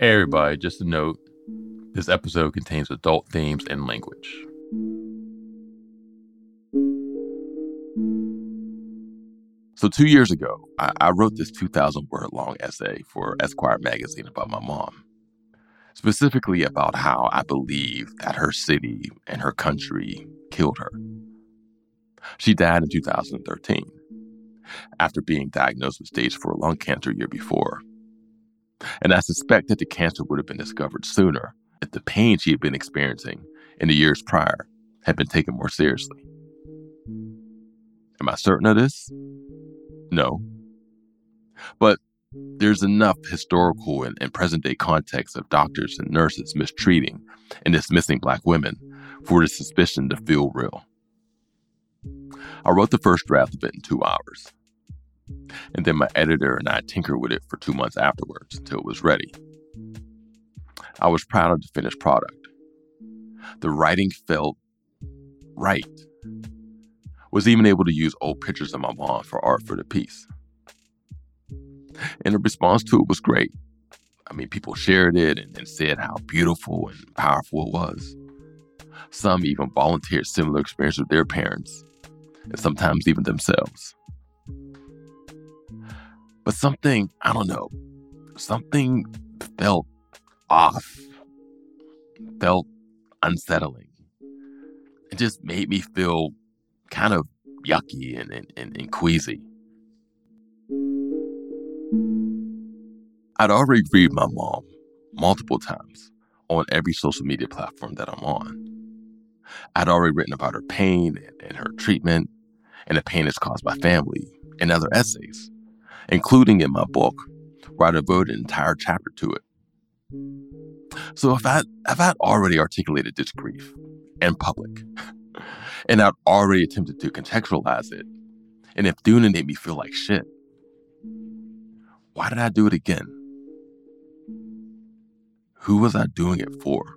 Hey, everybody, just a note this episode contains adult themes and language. So, two years ago, I, I wrote this 2,000 word long essay for Esquire magazine about my mom, specifically about how I believe that her city and her country killed her. She died in 2013 after being diagnosed with stage 4 lung cancer a year before. And I suspect that the cancer would have been discovered sooner if the pain she had been experiencing in the years prior had been taken more seriously. Am I certain of this? No. But there's enough historical and, and present day context of doctors and nurses mistreating and dismissing Black women for the suspicion to feel real. I wrote the first draft of it in two hours. And then my editor and I tinkered with it for two months afterwards until it was ready. I was proud of the finished product. The writing felt right. Was even able to use old pictures of my mom for art for the piece. And the response to it was great. I mean, people shared it and, and said how beautiful and powerful it was. Some even volunteered similar experience with their parents, and sometimes even themselves. But something, I don't know, something felt off, felt unsettling. It just made me feel kind of yucky and, and, and, and queasy. I'd already grieved my mom multiple times on every social media platform that I'm on. I'd already written about her pain and, and her treatment and the pain it's caused by family in other essays, including in my book, where I devoted an entire chapter to it. So if I if I'd already articulated this grief in public, and I'd already attempted to contextualize it, and if it made me feel like shit, why did I do it again? Who was I doing it for?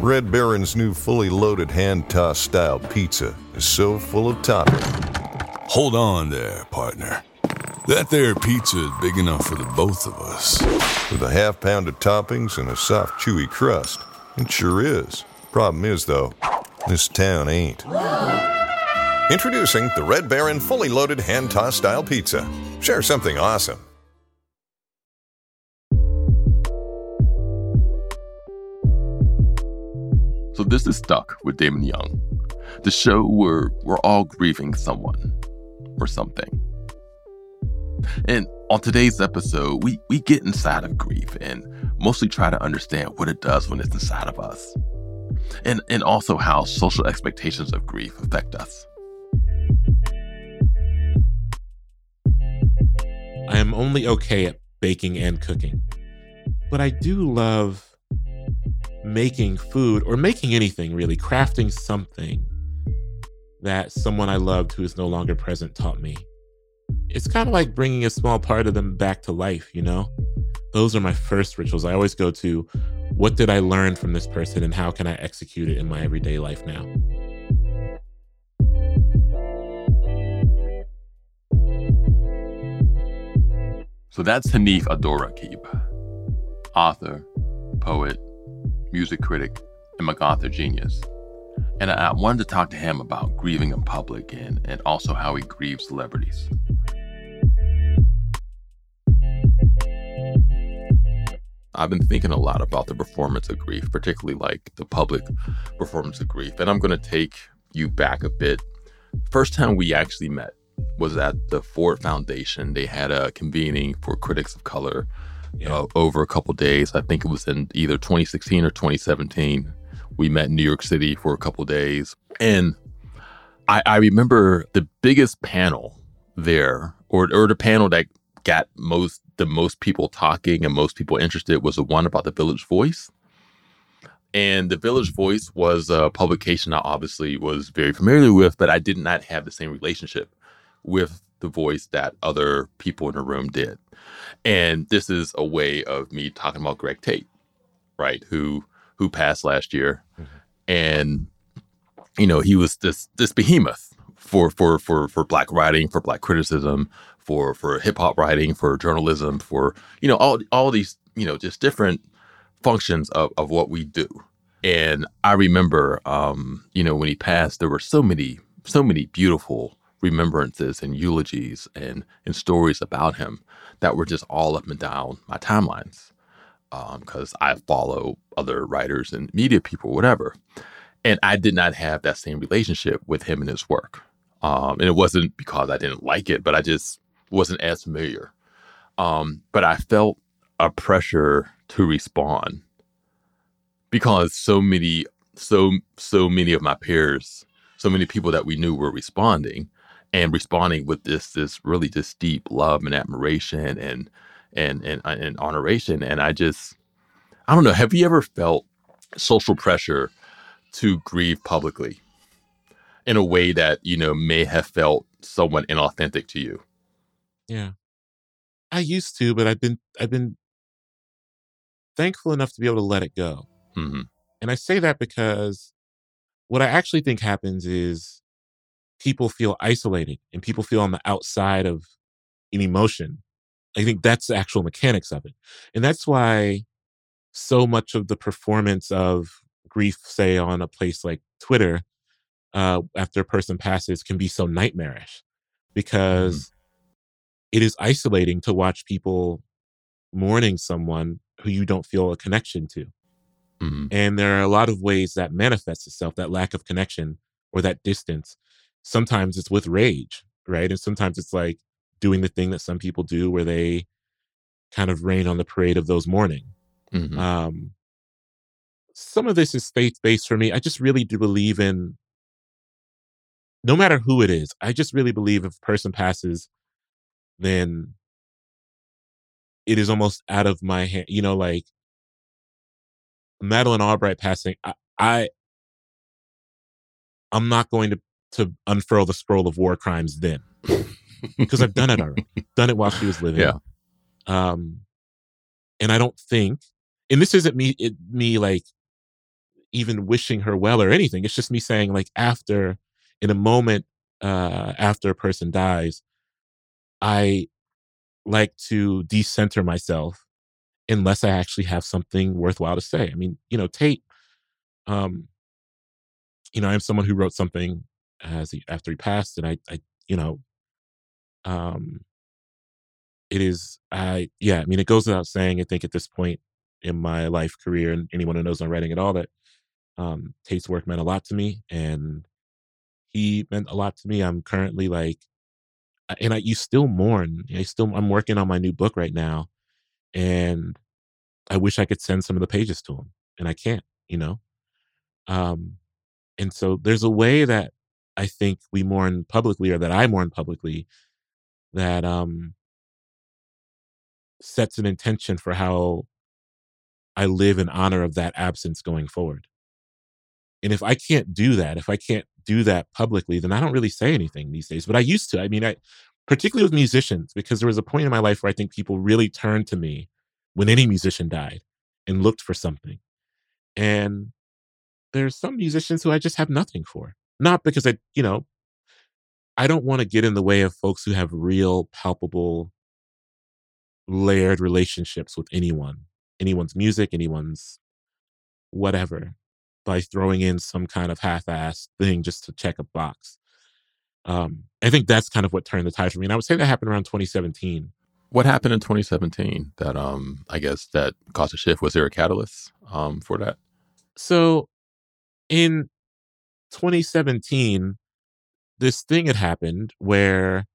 Red Baron's new fully loaded hand tossed style pizza is so full of topping. Hold on there, partner. That there pizza is big enough for the both of us. With a half pound of toppings and a soft, chewy crust. It sure is. Problem is, though, this town ain't. Introducing the Red Baron fully loaded hand tossed style pizza. Share something awesome. So this is Stuck with Damon Young, the show where we're all grieving someone or something. And on today's episode, we, we get inside of grief and mostly try to understand what it does when it's inside of us. And, and also how social expectations of grief affect us. I am only okay at baking and cooking, but I do love making food or making anything really, crafting something that someone I loved who is no longer present taught me. It's kind of like bringing a small part of them back to life, you know? Those are my first rituals. I always go to what did I learn from this person and how can I execute it in my everyday life now? So that's Hanif Abdurraqib, author, poet, music critic, and MacArthur genius. And I wanted to talk to him about grieving in public and, and also how he grieves celebrities. I've been thinking a lot about the performance of grief, particularly like the public performance of grief. And I'm going to take you back a bit. First time we actually met was at the Ford Foundation. They had a convening for critics of color yeah. uh, over a couple days. I think it was in either 2016 or 2017. We met in New York City for a couple days. And I, I remember the biggest panel there, or or the panel that got most the most people talking and most people interested was the one about the Village Voice. And the Village Voice was a publication I obviously was very familiar with, but I did not have the same relationship with the voice that other people in the room did. And this is a way of me talking about Greg Tate, right? Who who passed last year. Mm-hmm. And you know, he was this this behemoth for for for for black writing, for black criticism, for for hip hop writing, for journalism, for you know, all all these, you know, just different functions of, of what we do. And I remember um, you know, when he passed, there were so many, so many beautiful remembrances and eulogies and, and stories about him that were just all up and down my timelines because um, I follow other writers and media people, whatever. And I did not have that same relationship with him and his work. Um, and it wasn't because I didn't like it, but I just wasn't as familiar. Um, but I felt a pressure to respond because so many, so so many of my peers, so many people that we knew were responding, and responding with this this really just deep love and admiration and and and uh, and honoration. And I just I don't know. Have you ever felt social pressure to grieve publicly in a way that you know may have felt somewhat inauthentic to you? Yeah, I used to, but I've been I've been thankful enough to be able to let it go. Mm-hmm. And I say that because what I actually think happens is people feel isolated and people feel on the outside of an emotion. I think that's the actual mechanics of it. And that's why so much of the performance of grief, say, on a place like Twitter, uh, after a person passes, can be so nightmarish because mm. it is isolating to watch people mourning someone who you don't feel a connection to. Mm. And there are a lot of ways that manifests itself, that lack of connection or that distance sometimes it's with rage, right? And sometimes it's like doing the thing that some people do where they kind of rain on the parade of those mourning. Mm-hmm. Um, some of this is faith based for me. I just really do believe in, no matter who it is, I just really believe if a person passes, then it is almost out of my hand. You know, like Madeleine Albright passing, I, I I'm not going to to unfurl the scroll of war crimes then because I've done it already. done it while she was living. Yeah. Um, and I don't think, and this isn't me, it, me like even wishing her well or anything. It's just me saying like after, in a moment uh, after a person dies, I like to decenter myself unless I actually have something worthwhile to say. I mean, you know, Tate, um, you know, I'm someone who wrote something as he after he passed, and I, I, you know, um, it is I yeah, I mean, it goes without saying. I think at this point in my life career, and anyone who knows I'm writing at all, that um, Tate's work meant a lot to me, and he meant a lot to me. I'm currently like, and I you still mourn. I still I'm working on my new book right now, and I wish I could send some of the pages to him, and I can't. You know, um, and so there's a way that I think we mourn publicly, or that I mourn publicly, that um, sets an intention for how I live in honor of that absence going forward. And if I can't do that, if I can't do that publicly, then I don't really say anything these days. But I used to. I mean, I particularly with musicians, because there was a point in my life where I think people really turned to me when any musician died and looked for something. And there's some musicians who I just have nothing for. Not because I, you know, I don't want to get in the way of folks who have real, palpable, layered relationships with anyone, anyone's music, anyone's whatever, by throwing in some kind of half-assed thing just to check a box. Um, I think that's kind of what turned the tide for me, and I would say that happened around 2017. What happened in 2017 that um, I guess that caused a shift? Was there a catalyst um, for that? So, in 2017, this thing had happened where,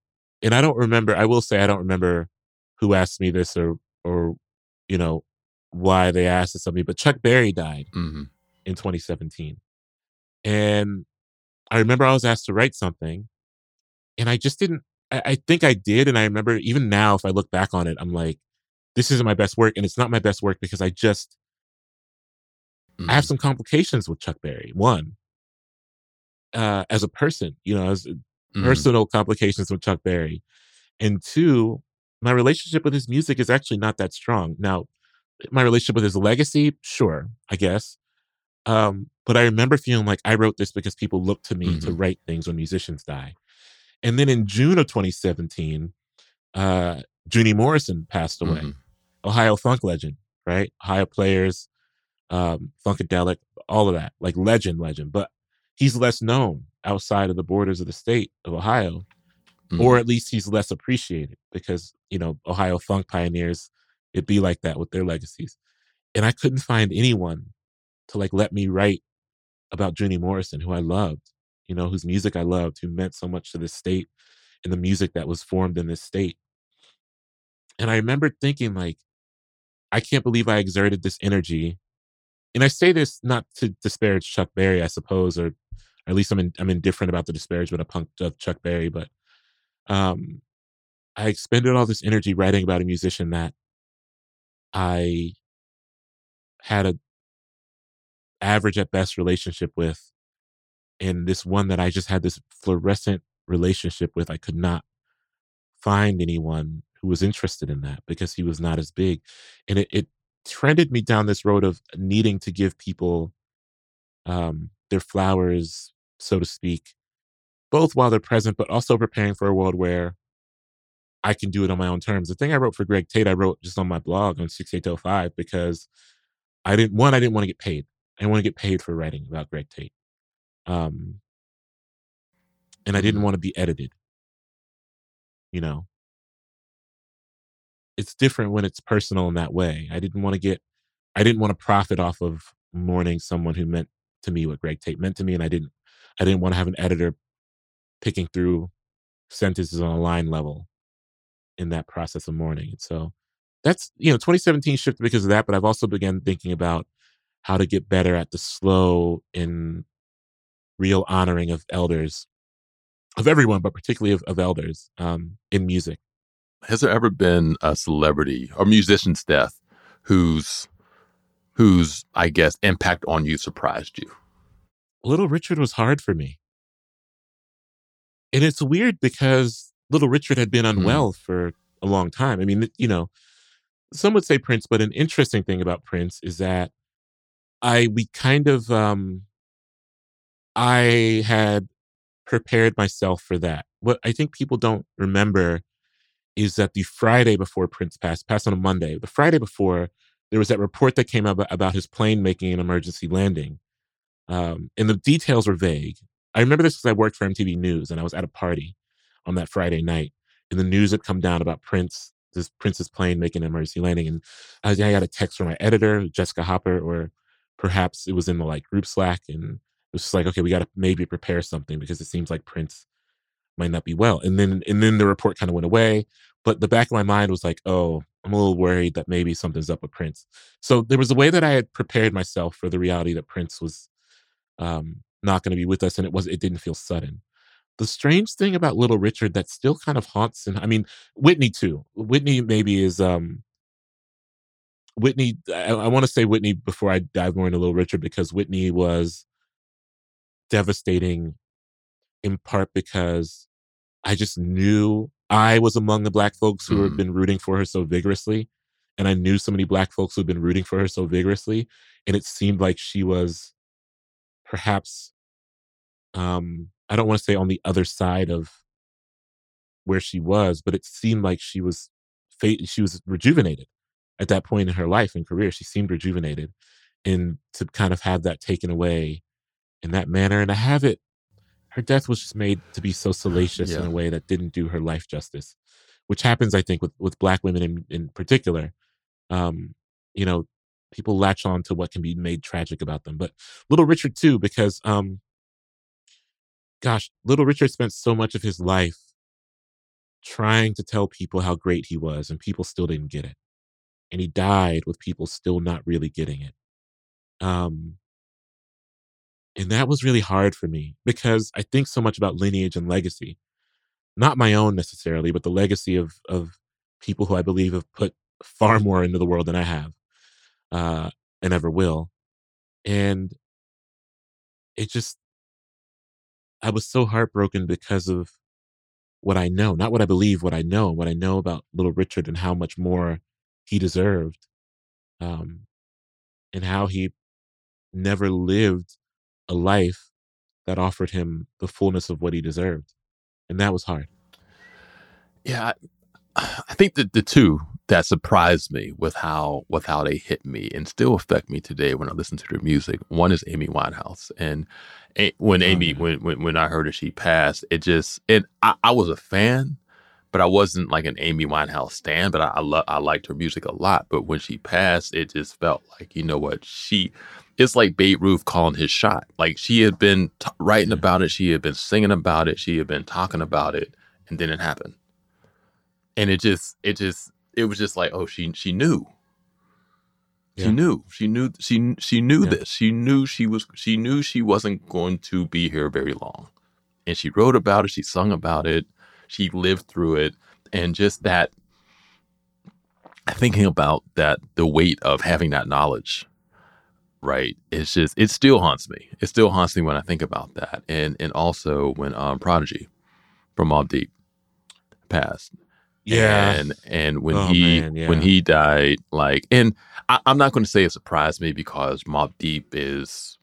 and I don't remember, I will say I don't remember who asked me this or, or, you know, why they asked this of me, but Chuck Berry died mm-hmm. in 2017. And I remember I was asked to write something, and I just didn't. I, I think I did, and I remember even now, if I look back on it, I'm like, this isn't my best work, and it's not my best work because I just Mm. I have some complications with Chuck Berry. One, uh, as a person, you know, as Mhm. personal complications with Chuck Berry, and two, my relationship with his music is actually not that strong. Now, my relationship with his legacy, sure, I guess. Um, but I remember feeling like I wrote this because people look to me to Mhm. write things when musicians die. And then in June of 2017, uh, Junie Morrison passed away. Mhm. Ohio funk legend, right? Ohio players, um, Funkadelic, all of that, like legend, legend. But he's less known outside of the borders of the state of Ohio, or mm-hmm. at least he's less appreciated because you know Ohio funk pioneers. It'd be like that with their legacies, and I couldn't find anyone to like let me write about Junie Morrison, who I loved, you know, whose music I loved, who meant so much to this state and the music that was formed in this state. And I remember thinking, like, I can't believe I exerted this energy. And I say this not to disparage Chuck Berry, I suppose, or, or at least I'm in, I'm indifferent about the disparagement of, punk, of Chuck Berry, but um, I expended all this energy writing about a musician that I had a average at best relationship with, and this one that I just had this fluorescent relationship with. I could not find anyone who was interested in that because he was not as big. And it, it trended me down this road of needing to give people um, their flowers, so to speak, both while they're present, but also preparing for a world where I can do it on my own terms. The thing I wrote for Greg Tate, I wrote just on my blog on 6805 because I didn't, one, I didn't want to get paid. I didn't want to get paid for writing about Greg Tate. Um, and I didn't Mhm. want to be edited. You know, it's different when it's personal in that way. I didn't want to get, I didn't want to profit off of mourning someone who meant to me what Greg Tate meant to me, and I didn't, I didn't want to have an editor picking through sentences on a line level in that process of mourning. And so that's you know, 2017 shifted because of that, but I've also began thinking about how to get better at the slow and real honoring of elders, of everyone, but particularly of, of elders um, in music. Has there ever been a celebrity or musician's death whose whose I guess impact on you surprised you? Little Richard was hard for me. And it's weird because Little Richard had been unwell for a long time. I mean, you know, some would say Prince, but an interesting thing about Prince is that I we kind of um I had prepared myself for that. What I think people don't remember is that the Friday before Prince passed, passed on a Monday, the Friday before, there was that report that came out about, about his plane making an emergency landing. Um, and the details were vague. I remember this because I worked for MTV News and I was at a party on that Friday night. And the news had come down about Prince, this Prince's plane making an emergency landing. And I, I got a text from my editor, Jessica Hopper, or perhaps it was in the like group Slack. And it was just like, okay, we got to maybe prepare something because it seems like Prince might not be well. And then and then the report kind of went away. But the back of my mind was like, oh, I'm a little worried that maybe something's up with Prince. So there was a way that I had prepared myself for the reality that Prince was um, not going to be with us, and it was it didn't feel sudden. The strange thing about Little Richard that still kind of haunts, and I mean Whitney too. Whitney maybe is um, Whitney. I, I want to say Whitney before I dive more into Little Richard because Whitney was devastating in part because I just knew I was among the black folks who had Mm. been rooting for her so vigorously. And I knew so many black folks who'd been rooting for her so vigorously. And it seemed like she was perhaps, um, I don't want to say on the other side of where she was, but it seemed like she was she was rejuvenated at that point in her life and career. She seemed rejuvenated. And to kind of have that taken away in that manner and to have it her death was just made to be so salacious in a way that didn't do her life justice, which happens, I think, with, with black women in, in particular. Um, you know, people latch on to what can be made tragic about them. But Little Richard too, because um, gosh, Little Richard spent so much of his life trying to tell people how great he was, and people still didn't get it. And he died with people still not really getting it. Um, And that was really hard for me because I think so much about lineage and legacy. Not my own necessarily, but the legacy of of people who I believe have put far more into the world than I have, uh, and ever will. And it just I was so heartbroken because of what I know, not what I believe, what I know, what I know about little Richard and how much more he deserved. Um, and how he never lived a life that offered him the fullness of what he deserved. And that was hard. Yeah, I, I think that the two that surprised me with how with how they hit me and still affect me today when I listen to their music. One is Amy Winehouse, and a- when Oh, Amy when, when when I heard that she passed, it just and I, I was a fan, but I wasn't like an Amy Winehouse stan. But I I, lo- I liked her music a lot. But when she passed, it just felt like you know what she. It's like Babe Ruth calling his shot. Like she had been t- writing about it, she had been singing about it, she had been talking about it, and then it happened. And it just, it just, it was just like, oh, she, she knew. She Yeah. knew. She knew. She she knew Yeah. this. She knew she was. She knew she wasn't going to be here very long, and she wrote about it. She sung about it. She lived through it, and just that. Thinking about that, the weight of having that knowledge, right? It's just it still haunts me. It still haunts me when I think about that, and and also when um Prodigy, from Mobb Deep, passed Yeah. and and when Oh, he man, yeah. when he died like and I, i'm not going to say it surprised me because mobb deep is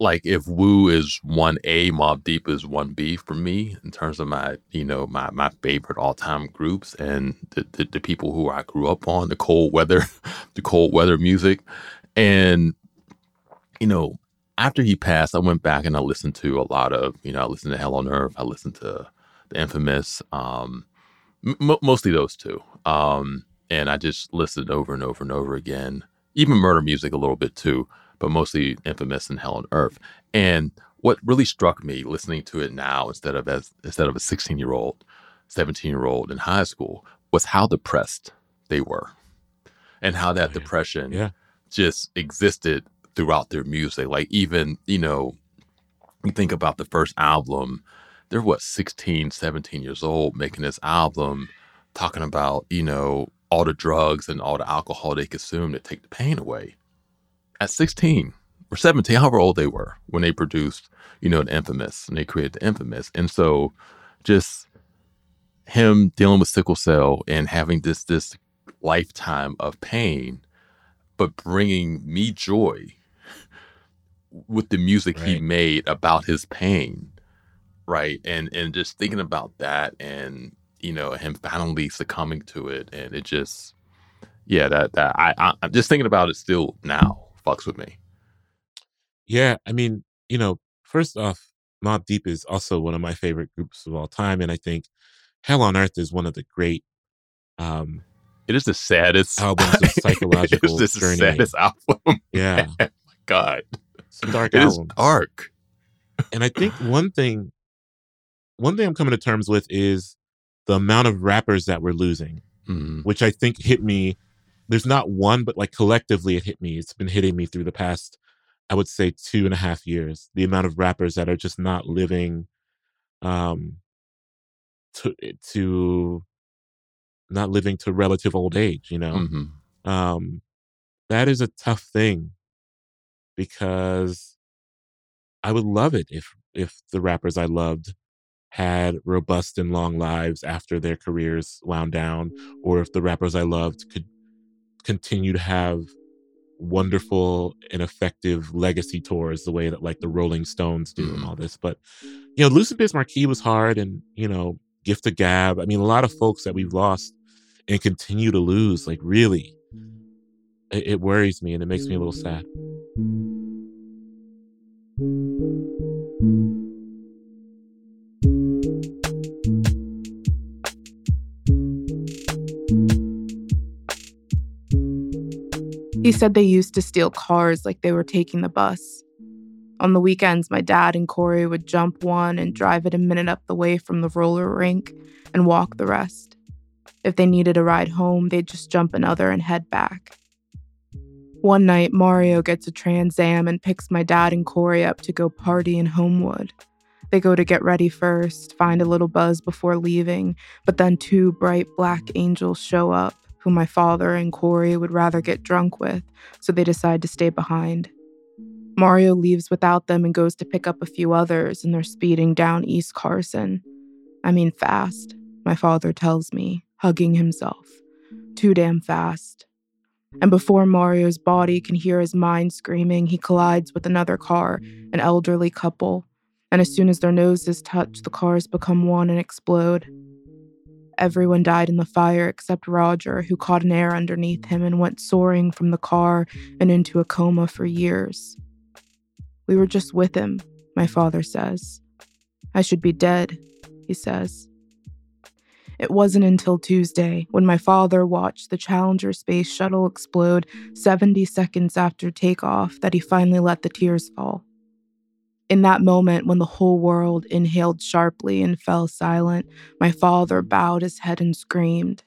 like if Wu is 1a mobb deep is 1b for me in terms of my you know my my favorite all-time groups and the, the, the people who i grew up on the cold weather the cold weather music and you know after he passed i went back and i listened to a lot of you know i listened to hell on earth i listened to the infamous um M- mostly those two. Um, and I just listened over and over and over again, even Murda Muzik a little bit too, but mostly Infamous and Hell on Earth. And what really struck me listening to it now instead of as instead of a 16 year old, 17 year old in high school was how depressed they were, and how that Oh, yeah. depression Yeah. just existed throughout their music. Like even you know, you think about the first album they're what 16 17 years old making this album talking about you know all the drugs and all the alcohol they consume to take the pain away. At 16 or 17 however old they were when they produced you know the infamous and they created the infamous. And so just him dealing with sickle cell and having this this lifetime of pain but bringing me joy with the music he made about his pain right and and just thinking about that and you know him finally succumbing to it and it just yeah that that i, I i'm just thinking about it still now fucks with me. Yeah, I mean, you know, first off, Mobb Deep is also one of my favorite groups of all time, and I think Hell on Earth is one of the great um, it is the saddest album of psychological it is the journeying. saddest album Yeah, my god. It's a dark it is album, dark. And I think one thing, one thing I'm coming to terms with is the amount of rappers that we're losing, Mhm. which I think hit me. There's not one, but like collectively, it hit me. It's been hitting me through the past, I would say, two and a half years. The amount of rappers that are just not living, um, to to not living to relative old age. You know, Mhm. um, that is a tough thing because I would love it if if the rappers I loved had robust and long lives after their careers wound down, or if the rappers I loved could continue to have wonderful and effective legacy tours the way that like the Rolling Stones do and Mhm. all this. But you know, Lucid Biz Markie was hard and you know, Gift of Gab. I mean, a lot of folks that we've lost and continue to lose, like really. It, it worries me and it makes me a little sad. He mm. said they used to steal cars like they were taking the bus. On the weekends, my dad and Corey would jump one and drive it a minute up the way from the roller rink and walk the rest. If they needed a ride home, they'd just jump another and head back. One night, Mario gets a Trans Am and picks my dad and Corey up to go party in Homewood. They go to get ready first, find a little buzz before leaving, but then two bright black angels show up, who my father and Corey would rather get drunk with, so they decide to stay behind. Mario leaves without them and goes to pick up a few others, and they're speeding down East Carson. I mean, fast, my father tells me, hugging himself. Too damn fast. And before Mario's body can hear his mind screaming, he collides with another car, an elderly couple, and as soon as their noses touch, the cars become one and explode. Everyone died in the fire except Roger, who caught an air underneath him and went soaring from the car and into a coma for years. We were just with him, my father says. I should be dead, he says. It wasn't until Tuesday, when my father watched the Challenger space shuttle explode 70 seconds after takeoff, that he finally let the tears fall. In that moment, when the whole world inhaled sharply and fell silent, my father bowed his head and screamed.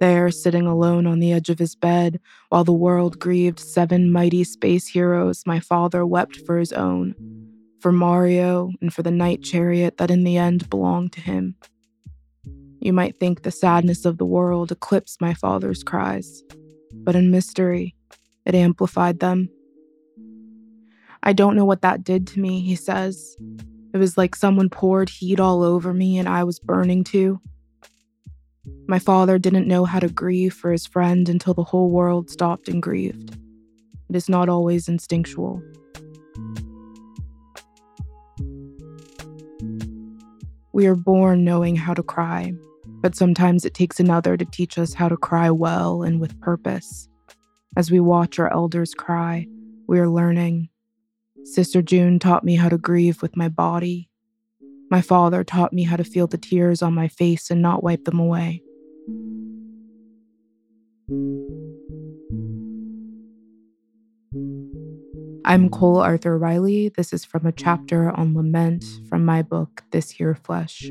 There, sitting alone on the edge of his bed, while the world grieved seven mighty space heroes, my father wept for his own, for Mario, and for the night chariot that in the end belonged to him. You might think the sadness of the world eclipsed my father's cries, but in mystery, it amplified them I don't know what that did to me, he says. It was like someone poured heat all over me and I was burning too. My father didn't know how to grieve for his friend until the whole world stopped and grieved. It is not always instinctual. We are born knowing how to cry, but sometimes it takes another to teach us how to cry well and with purpose. As we watch our elders cry, we are learning Sister June taught me how to grieve with my body. My father taught me how to feel the tears on my face and not wipe them away. I'm Cole Arthur Riley. This is from a chapter on lament from my book, This Here Flesh.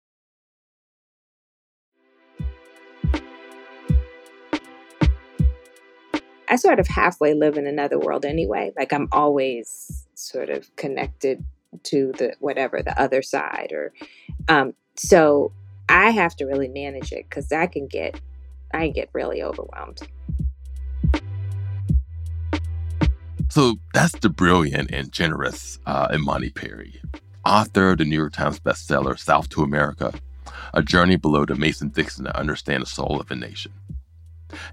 I sort of halfway live in another world anyway. Like I'm always sort of connected to the whatever the other side or um so I have to really manage it cuz I can get I get really overwhelmed. So that's the brilliant and generous uh, Imani Perry, author of the New York Times bestseller South to America, A Journey Below the Mason-Dixon to Understand the Soul of a Nation.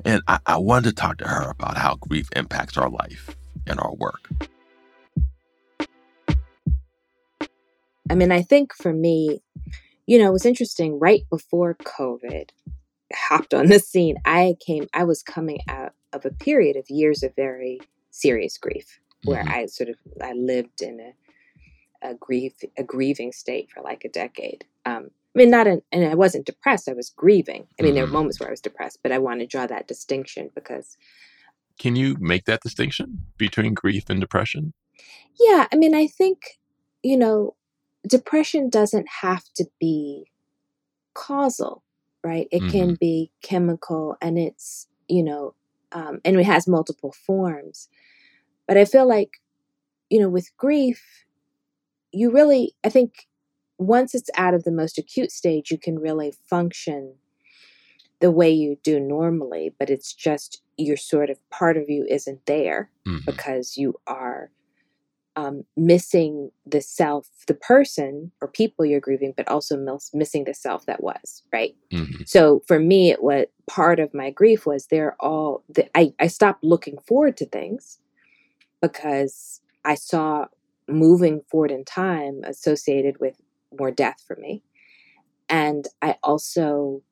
And I, I wanted to talk to her about how grief impacts our life and our work. I mean, I think for me, you know, it was interesting right before COVID hopped on the scene. I came, I was coming out of a period of years of very serious grief. where Mhm. I sort of I lived in a a grief a grieving state for like a decade. Um, I mean, not in, and I wasn't depressed. I was grieving. I mean, there were Mhm. moments where I was depressed, but I want to draw that distinction because, Can you make that distinction between grief and depression? yeah, I mean, I think you know, depression doesn't have to be causal, right? It can be chemical, and it's you know, um, and it has multiple forms. But I feel like, you know, with grief, you really, I think once it's out of the most acute stage, you can really function the way you do normally, but it's just you're sort of part of you isn't there Mhm. because you are um, missing the self, the person or people you're grieving, but also mis- missing the self that was, right? Mhm. So for me, it was part of my grief was they're all, the, I, I stopped looking forward to things because I saw moving forward in time associated with more death for me. And I also,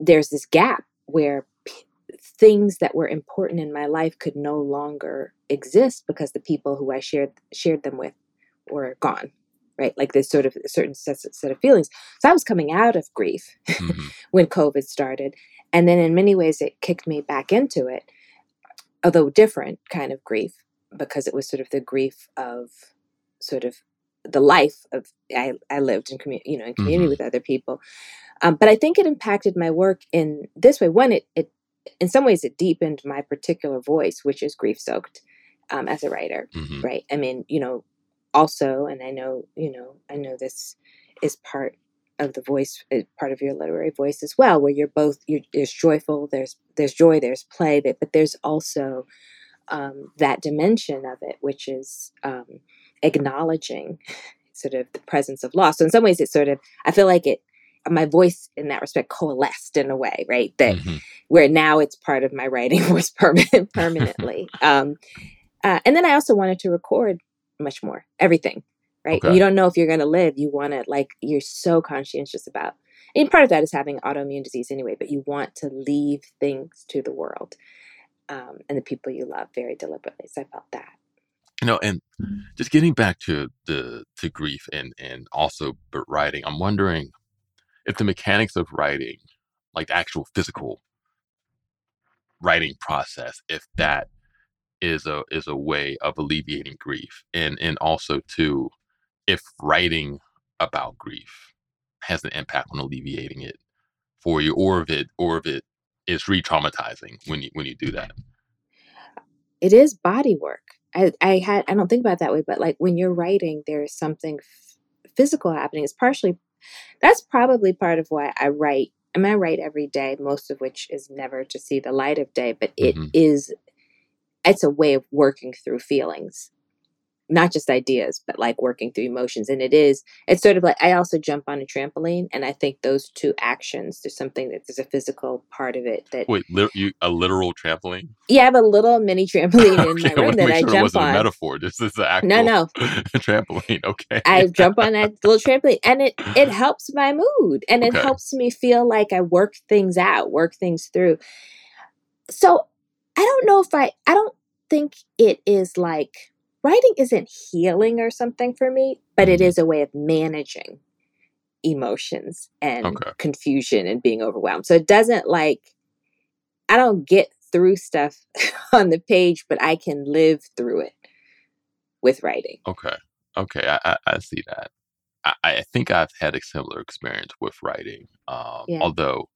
there's this gap where p- things that were important in my life could no longer exist because the people who I shared shared them with were gone. Right, like this sort of certain set, set of feelings. So I was coming out of grief Mhm. when COVID started, and then in many ways it kicked me back into it, although different kind of grief because it was sort of the grief of sort of the life of I, I lived in community, you know, in community Mhm. with other people. Um, but I think it impacted my work in this way. One, it, it in some ways it deepened my particular voice, which is grief soaked um, as a writer, Mhm. right? I mean, you know, also, and I know, you know, I know this is part of the voice, uh, part of your literary voice as well, where you're both you're, there's joyful, there's there's joy, there's play, that but there's also um, that dimension of it, which is um, acknowledging sort of the presence of loss. So in some ways, it's sort of I feel like it my voice in that respect coalesced in a way, right? That Mhm. where now it's part of my writing voice permanent, permanently. um, uh, and then I also wanted to record much more everything, right? Okay. You don't know if you're going to live. You want to like you're so conscientious about. And part of that is having autoimmune disease anyway, but you want to leave things to the world um, and the people you love very deliberately. So I felt that. You know, and mm-hmm. just getting back to the to grief and and also but writing, I'm wondering if the mechanics of writing, like the actual physical writing process, if that is a is a way of alleviating grief, and and also too, if writing about grief has an impact on alleviating it for you, or if it or if it is re-traumatizing when you when you do that. It is body work. I, I had I don't think about it that way, but like when you're writing, there is something f- physical happening. It's partially that's probably part of why I write. I mean, I write every day, most of which is never to see the light of day, but it Mhm. is it's a way of working through feelings not just ideas but like working through emotions and it is it's sort of like i also jump on a trampoline and i think those two actions there's something that there's a physical part of it that Wait, lit you a literal trampoline? yeah i have a little mini trampoline in okay, my I room to that i sure it jump wasn't a metaphor. This is the actual no no trampoline. Okay. I jump on that little trampoline and it it helps my mood and it Okay. helps me feel like I work things out, work things through. So I don't know if I I don't think it is like writing isn't healing or something for me, but it Mhm. a way of managing emotions and Okay. confusion and being overwhelmed. So it doesn't like I don't get through stuff on the page, but I can live through it with writing. Okay. Okay. I, I, I see that. I, I think I've had a similar experience with writing. Um, Yeah. although,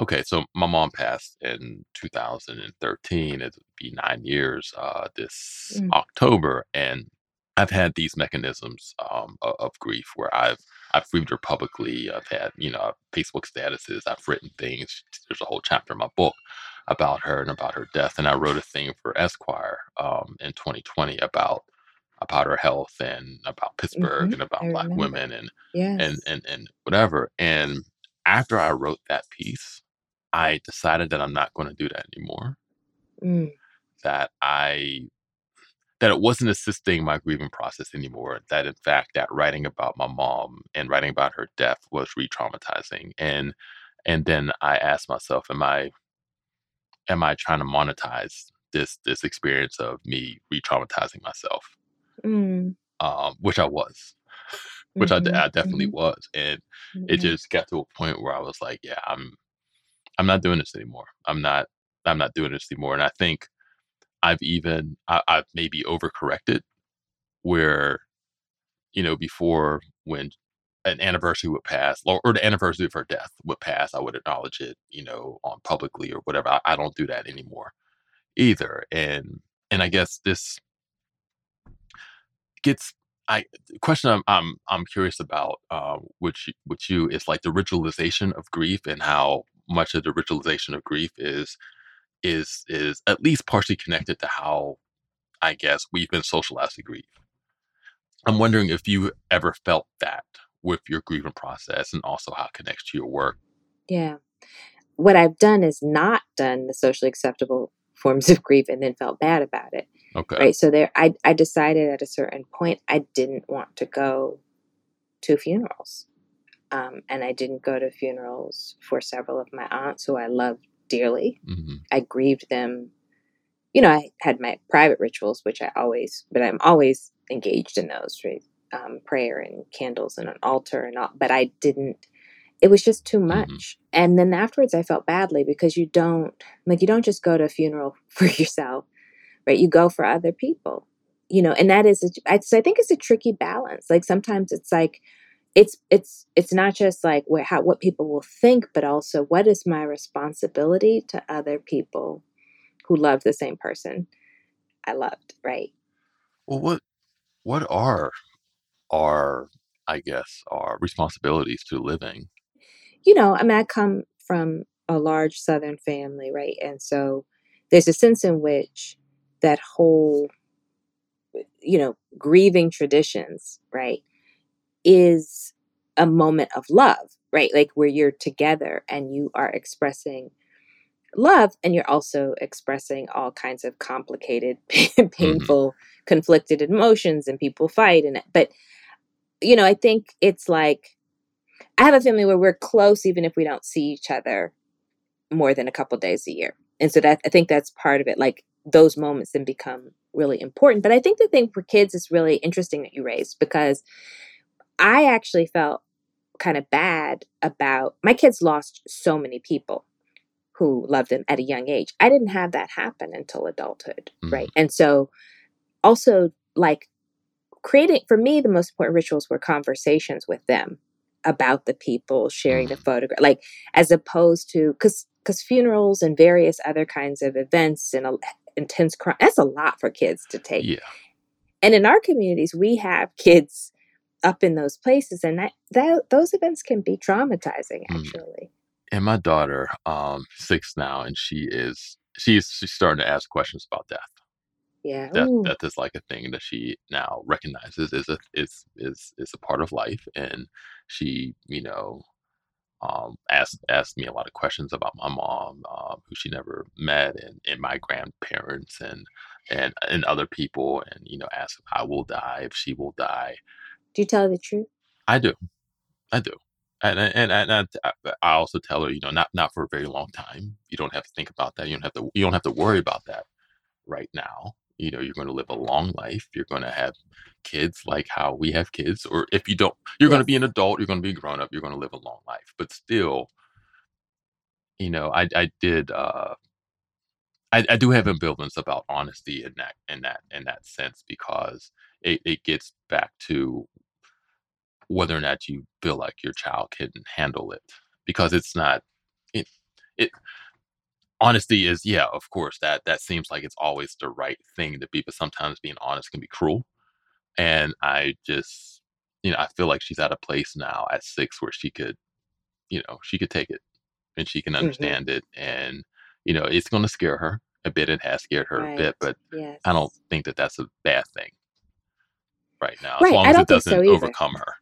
okay, so my mom passed in 2013. It'll be nine years uh, this Mm. October, and I've had these mechanisms um, of, of grief where I've I've grieved her publicly. I've had you know Facebook statuses. I've written things. There's a whole chapter in my book about her and about her death, and I wrote a thing for Esquire um, in 2020 about about her health and about Pittsburgh Mhm. and about I Black remember. women and Yes. and and and whatever. And after I wrote that piece, I decided that I'm not going to do that anymore. Mm. That I that it wasn't assisting my grieving process anymore. That in fact, that writing about my mom and writing about her death was re-traumatizing. And and then I asked myself, am I am I trying to monetize this this experience of me re-traumatizing myself, Mm. um, which I was, which I, de- Mhm. I definitely Mhm. was, and it Mhm. just got to a point where I was like, yeah, I'm I'm not doing this anymore. I'm not I'm not doing this anymore. And I think I've even I, I've maybe overcorrected where, you know, before when an anniversary would pass or, or the anniversary of her death would pass, I would acknowledge it, you know, on publicly or whatever. I, I don't do that anymore either. And and I guess this gets I question I'm I'm I'm curious about uh, which which you is like the ritualization of grief and how much of the ritualization of grief is is is at least partially connected to how I guess we've been socialized to grieve. I'm wondering if you ever felt that with your grieving process and also how it connects to your work. Yeah. What I've done is not done the socially acceptable forms of grief and then felt bad about it. Okay. Right. So there I I decided at a certain point I didn't want to go to funerals. Um, and I didn't go to funerals for several of my aunts who I loved dearly. hmm I grieved them. You know, I had my private rituals, which I always, but I'm always engaged in those, right? Um, prayer and candles and an altar and all. But I didn't. It was just too hmm much. And then afterwards, I felt badly because you don't like you don't just go to a funeral for yourself, right? You go for other people, you know. And that is, a, I, so I think it's a tricky balance. Like sometimes it's like it's it's it's not just like what how what people will think, but also what is my responsibility to other people who love the same person I loved, right? Well, what what are our I guess our responsibilities to living? You know, I mean, I come from a large Southern family, right? And so there's a sense in which that whole, you know, grieving traditions, right, is a moment of love, right? Like where you're together and you are expressing love and you're also expressing all kinds of complicated hmm painful conflicted emotions and people fight and but you know i think it's like i have a family where we're close even if we don't see each other more than a couple days a year and so that i think that's part of it like those moments then become really important but i think the thing for kids is really interesting that you raised because i actually felt kind of bad about my kids lost so many people who loved them at a young age. I didn't have that happen until adulthood, hmm right? And so also like creating for me the most important rituals were conversations with them about the people sharing the hmm photograph like as opposed to cuz cuz funerals and various other kinds of events and a, intense crime that's a lot for kids to take Yeah. and in our communities we have kids up in those places and that, that those events can be traumatizing Mm. actually And my daughter, um, six now, and she is she's she's starting to ask questions about death. yeah That Ooh. that is like a thing that she now recognizes is a is is is a part of life, and she you know um, asked asked me a lot of questions about my mom, um, who she never met, and, and my grandparents, and and and other people, and you know asked if I will die, if she will die. Do you tell her the truth I do, I do, and and and, and I, I also tell her, you know, not not for a very long time. You don't have to think about that. You don't have to you don't have to worry about that right now. You know, you're going to live a long life. You're going to have kids like how we have kids, or if you don't, you're going to be an adult. You're going to be grown up. You're going to live a long life. But still, you know, I I did. uh I, I do have ambivalence about honesty in that in that in that sense because it, it gets back to whether or not you feel like your child can handle it because it's not it it honesty is yeah of course that that seems like it's always the right thing to be but sometimes being honest can be cruel and i just you know i feel like she's at a place now at six where she could you know she could take it and she can hmm understand it and you know it's going to scare her a bit it has scared her a bit right but i don't think that that's a bad thing right now as right long i as it so doesn't either. overcome her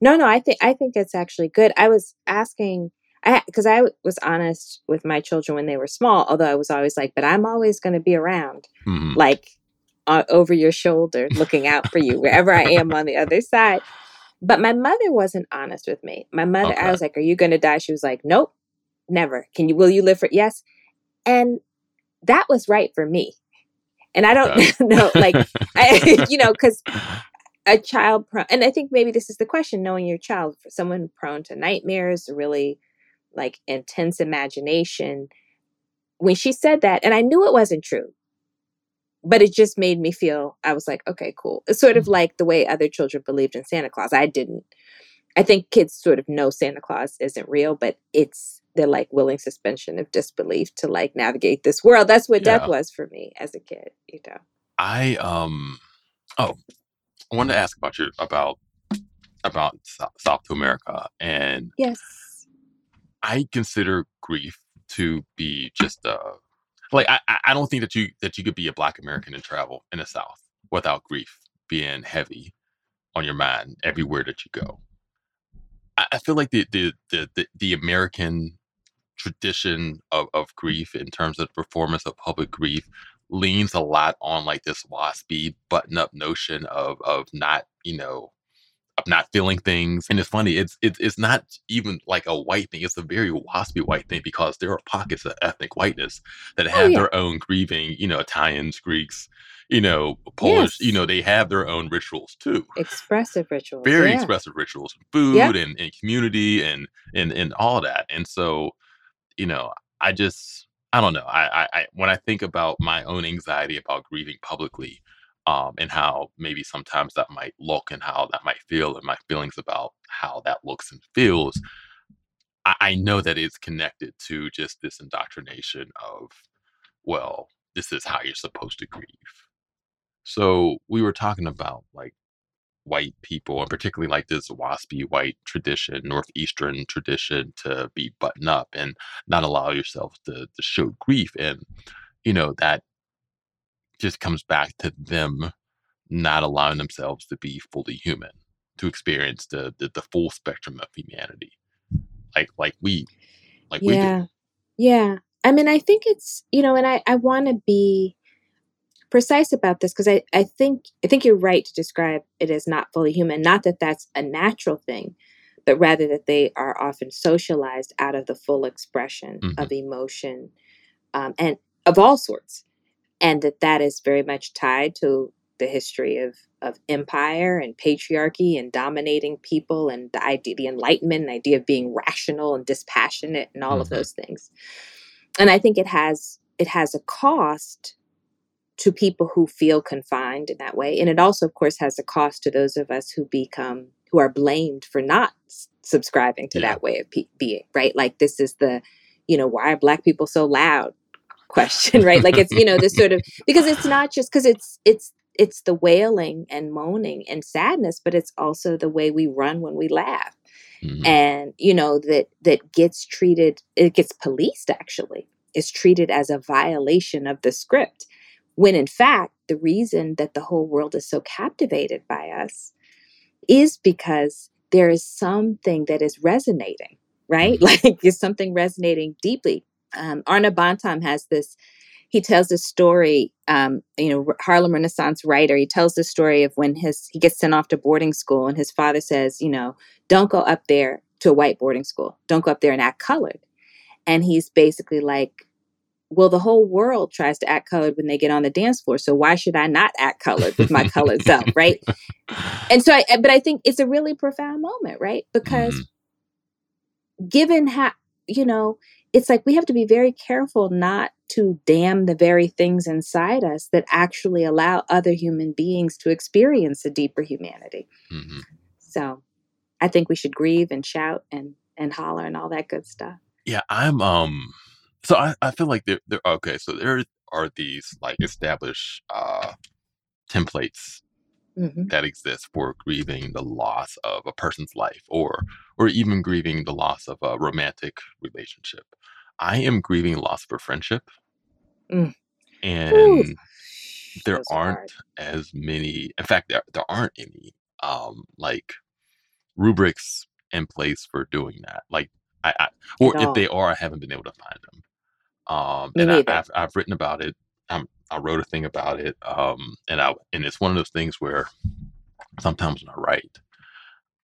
no no i think i think it's actually good. I was asking i because i was honest with my children when they were small although i was always like but i'm always going to be around hmm like uh, over your shoulder looking out for you wherever i am on the other side. But my mother wasn't honest with me. My mother i was like are you going to die? She was like nope never. Can you will you live for yes? And that was right for me. And I don't know, like, I, you know, because a child, prone, and I think maybe this is the question knowing your child, for someone prone to nightmares, really like intense imagination. When she said that, and I knew it wasn't true, but it just made me feel, I was like, okay, cool. It's sort of mm. like the way other children believed in Santa Claus. I didn't. I think kids sort of know Santa Claus isn't real, but it's the like willing suspension of disbelief to like navigate this world. That's what yeah. death was for me as a kid, you know. I um oh I wanted to ask about your about about South America and yes, I consider grief to be just a like I I don't think that you that you could be a Black American and travel in the South without grief being heavy on your mind everywhere that you go. I, I feel like the, the the the the American tradition of, of grief in terms of the performance of public grief leans a lot on like this waspy button up notion of of not you know of not feeling things and it's funny it's it's, it's not even like a white thing it's a very waspy white thing because there are pockets of ethnic whiteness that oh, have oh, yeah. their own grieving you know italians greeks you know polish yes. you know they have their own rituals too expressive rituals very yeah. expressive rituals food yeah. and, and community and and and all that and so you know, I just I don't know. I, I, when I think about my own anxiety about grieving publicly, um, and how maybe sometimes that might look and how that might feel, and my feelings about how that looks and feels, I, I know that it's connected to just this indoctrination of, well, this is how you're supposed to grieve. So we were talking about like white people, and particularly like this waspy white tradition, northeastern tradition, to be buttoned up and not allow yourself to, to show grief. And you know that just comes back to them not allowing themselves to be fully human, to experience the the, the full spectrum of humanity, like like we, like yeah. we do. Yeah, I mean, I think it's you know, and I I want to be precise about this because I, I think I think you're right to describe it as not fully human. Not that that's a natural thing, but rather that they are often socialized out of the full expression mm-hmm. of emotion um, and of all sorts, and that that is very much tied to the history of of empire and patriarchy and dominating people and the idea the enlightenment the idea of being rational and dispassionate and all mm-hmm. of those things and i think it has it has a cost to people who feel confined in that way. And it also, of course, has a cost to those of us who become, who are blamed for not subscribing to yeah. that way of pe- being, right? Like, this is the, you know, why are Black people so loud question, right? Like, it's, you know, this sort of, because it's not just because it's, it's, it's the wailing and moaning and sadness, but it's also the way we run when we laugh. Mm-hmm. And, you know, that, that gets treated, it gets policed actually, is treated as a violation of the script when in fact, the reason that the whole world is so captivated by us is because there is something that is resonating, right? Mm-hmm. Like there's something resonating deeply. Um, Arna Bontemps has this, he tells this story, um, you know, Harlem Renaissance writer. He tells the story of when his, he gets sent off to boarding school and his father says, you know, don't go up there to a white boarding school. Don't go up there and act colored. And he's basically like, well, the whole world tries to act colored when they get on the dance floor. So why should I not act colored with my colored self, right? And so, I, but I think it's a really profound moment, right? Because mm-hmm. given how, you know, it's like we have to be very careful not to damn the very things inside us that actually allow other human beings to experience a deeper humanity. Mm-hmm. So I think we should grieve and shout and, and holler and all that good stuff. Yeah, I'm, um, so I, I feel like there, there okay so there are these like established uh templates mm-hmm. that exist for grieving the loss of a person's life or or even grieving the loss of a romantic relationship i am grieving loss of a friendship mm. and Ooh. there aren't hard. as many in fact there, there aren't any um like rubrics in place for doing that like I, I or if they are i haven't been able to find them um, and I, have I've written about it. I'm, I wrote a thing about it, um, and I and it's one of those things where sometimes when I write,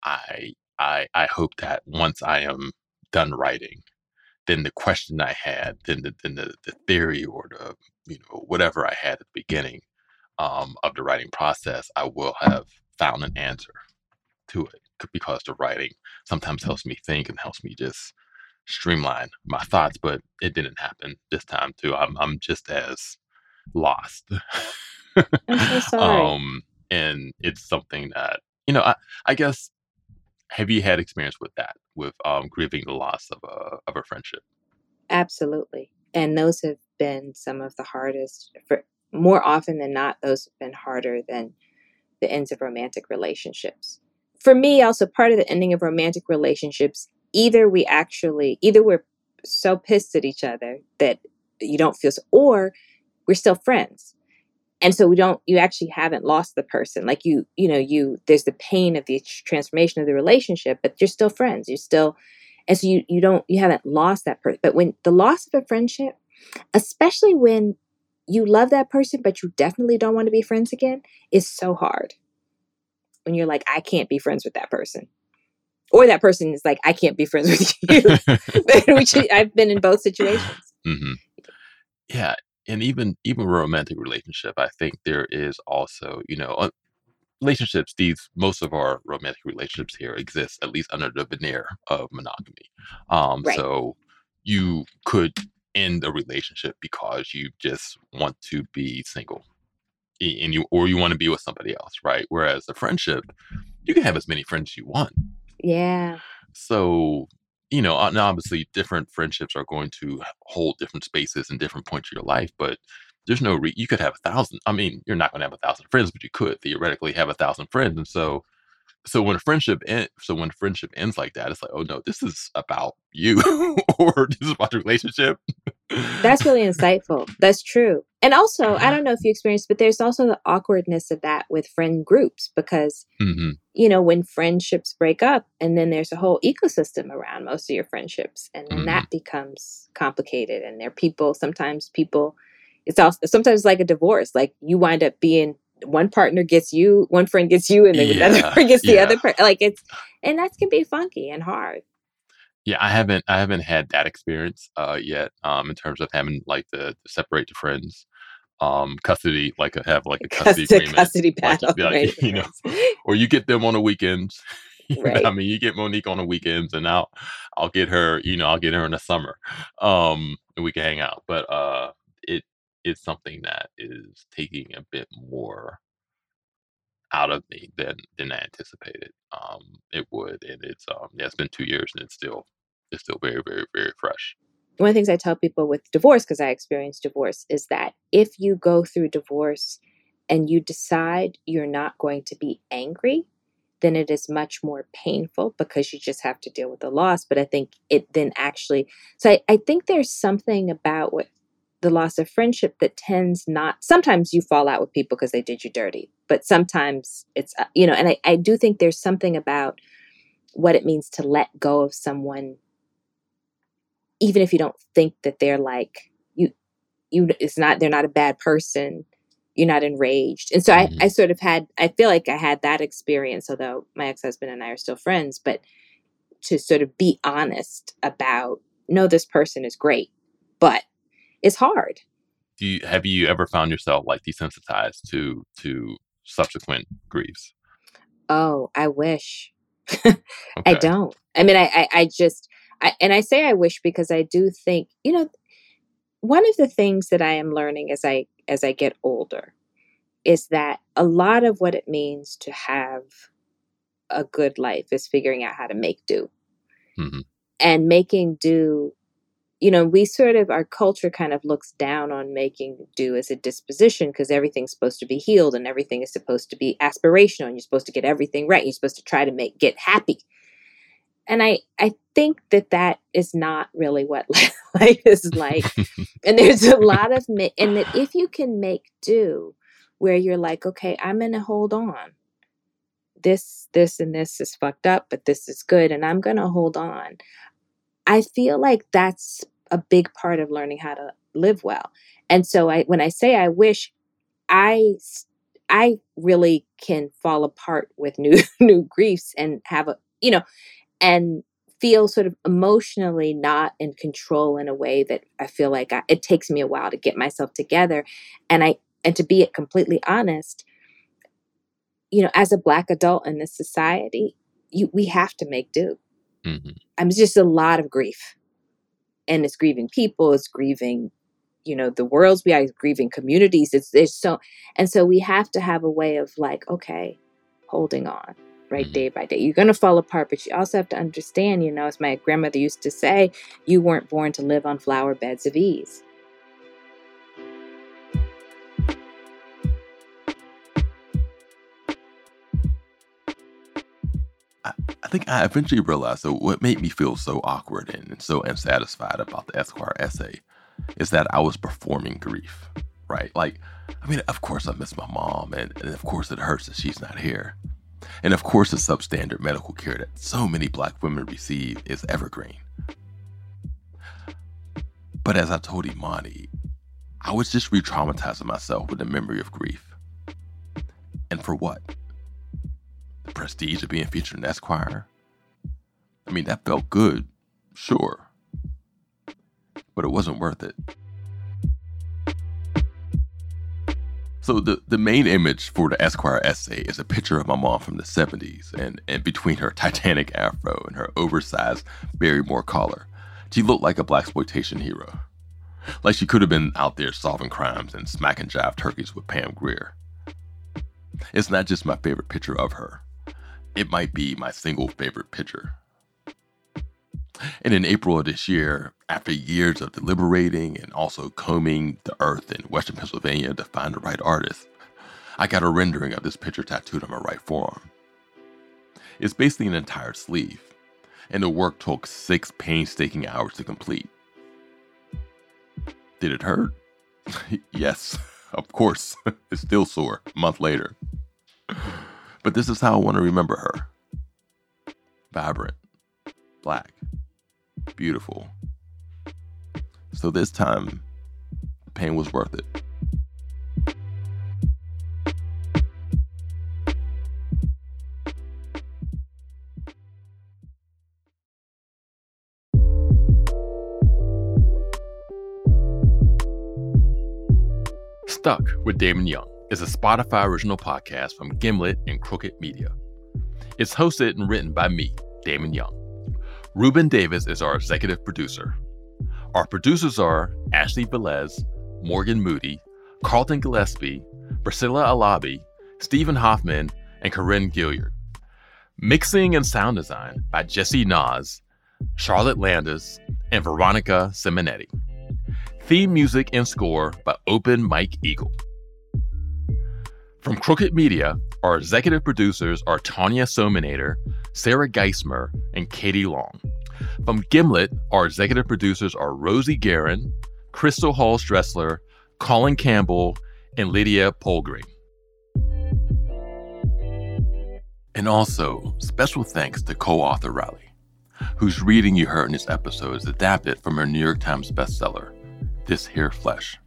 I I I hope that once I am done writing, then the question I had, then the than the, the theory or the you know whatever I had at the beginning um, of the writing process, I will have found an answer to it because the writing sometimes helps me think and helps me just streamline my thoughts. But it didn't happen this time too. I'm I'm just as lost. I'm so sorry. um, and it's something that you know. I I guess have you had experience with that with um grieving the loss of a of a friendship? Absolutely. And those have been some of the hardest for more often than not those have been harder than the ends of romantic relationships. For me also part of the ending of romantic relationships either we actually either we're so pissed at each other that you don't feel so, or we're still friends. And so we don't you actually haven't lost the person. Like you you know you there's the pain of the transformation of the relationship but you're still friends. You're still and so you you don't you haven't lost that person but when the loss of a friendship especially when you love that person but you definitely don't want to be friends again is so hard. When you're like i can't be friends with that person or that person is like i can't be friends with you which i've been in both situations hmm Yeah, and even even romantic relationship, I think there is also you know relationships. These most of our romantic relationships here exist at least under the veneer of monogamy. Um, right so you could end a relationship because you just want to be single and you or you want to be with somebody else, right? Whereas a friendship, you can have as many friends as you want. Yeah So, you know, obviously different friendships are going to hold different spaces and different points of your life, but there's no re- you could have a thousand. I mean, you're not going to have a thousand friends, but you could theoretically have a thousand friends. And so, so when a friendship end, so when friendship ends like that, it's like, oh no, this is about you, or this is about the relationship. That's really insightful. That's true. And also, I don't know if you experienced, but there's also the awkwardness of that with friend groups because, hmm you know, when friendships break up and then there's a whole ecosystem around most of your friendships, and then hmm that becomes complicated. And there are people, sometimes people, it's also sometimes like a divorce. Like you wind up being one partner gets you, one friend gets you, and then another Yeah, friend gets the other yeah. person. Like it's, and that can be funky and hard. Yeah, I haven't I haven't had that experience uh yet um in terms of having like to, to separate the friends um custody like a, have like a custody Custody, agreement custody battle. like Right. you know or you get them on the weekends you know, I mean you get Monique on the weekends and I'll I'll get her you know I'll get her in the summer um and we can hang out but uh it it's something that is taking a bit more out of me than than I anticipated um it would and it's um yeah it's been two years and it's still it's still very very very fresh one of the things I tell people with divorce, because I experienced divorce, is that if you go through divorce and you decide you're not going to be angry, then it is much more painful because you just have to deal with the loss. But I think it then actually, so I, I think there's something about what the loss of friendship that tends not, sometimes you fall out with people because they did you dirty, but sometimes it's, uh, you know, and I, I do think there's something about what it means to let go of someone even if you don't think that they're like you you it's not they're not a bad person you're not enraged. And so I, Mhm. I sort of had i feel like i had that experience although my ex-husband and i are still friends but to sort of be honest about no this person is great but it's hard. Do you have you ever found yourself like desensitized to to subsequent griefs? Oh i wish. I don't. I mean, I, I, I just, I, and I say I wish because I do think, you know, one of the things that I am learning as I as I get older is that a lot of what it means to have a good life is figuring out how to make do hmm and making do. You know, we sort of our culture kind of looks down on making do as a disposition because everything's supposed to be healed and everything is supposed to be aspirational and you're supposed to get everything right. You're supposed to try to make get happy and i i think that that is not really what life is like. And there's a lot of ma- and that if you can make do where you're like okay i'm gonna hold on. This this and this is fucked up but this is good and i'm gonna hold on. I feel like that's a big part of learning how to live well. And so i when i say i wish i i really can fall apart with new new griefs and have a you know and feel sort of emotionally not in control in a way that I feel like I, it takes me a while to get myself together. And I, and to be completely honest, you know, as a black adult in this society, you, we have to make do. Mm-hmm. I mean, it's just a lot of grief. And it's grieving people, it's grieving, you know, the worlds we are grieving communities. It's there's so and so we have to have a way of like, okay, holding on, right, mm-hmm. day by day. You're gonna fall apart, but you also have to understand, you know, as my grandmother used to say, you weren't born to live on flower beds of ease. I think I eventually realized that what made me feel so awkward and so unsatisfied about the Esquire essay is that I was performing grief, right? Like, I mean, of course I miss my mom, and, and of course it hurts that she's not here. And of course, the substandard medical care that so many black women receive is evergreen. But as I told Imani, I was just re traumatizing myself with the memory of grief. And for what? the prestige of being featured in Esquire. I mean, that felt good, sure, but it wasn't worth it. So the, the main image for the Esquire essay is a picture of my mom from the 70s, and, and between her Titanic afro and her oversized Barrymore collar, she looked like a blaxploitation hero. Like she could have been out there solving crimes and smacking jive turkeys with Pam Grier. It's not just my favorite picture of her it might be my single favorite picture. And in April of this year, after years of deliberating and also combing the earth in Western Pennsylvania to find the right artist, I got a rendering of this picture tattooed on my right forearm. It's basically an entire sleeve, and the work took six painstaking hours to complete. Did it hurt? yes, of course. it's still sore a month later. But this is how I want to remember her vibrant, black, beautiful. So this time, pain was worth it. Stuck with Damon Young is a Spotify original podcast from Gimlet and Crooked Media. It's hosted and written by me, Damon Young. Ruben Davis is our executive producer. Our producers are Ashley Velez, Morgan Moody, Carlton Gillespie, Priscilla Alabi, Stephen Hoffman, and Corinne Gilliard. Mixing and sound design by Jesse Nas, Charlotte Landis, and Veronica Simonetti. Theme music and score by Open Mike Eagle. From Crooked Media, our executive producers are Tanya Somanader, Sarah Geismer, and Katie Long. From Gimlet, our executive producers are Rosie Guerin, Crystal Hall Stressler, Colin Campbell, and Lydia Polgreen. And also, special thanks to Cole Arthur Riley, whose reading you heard in this episode is adapted from her New York Times bestseller, This Here Flesh.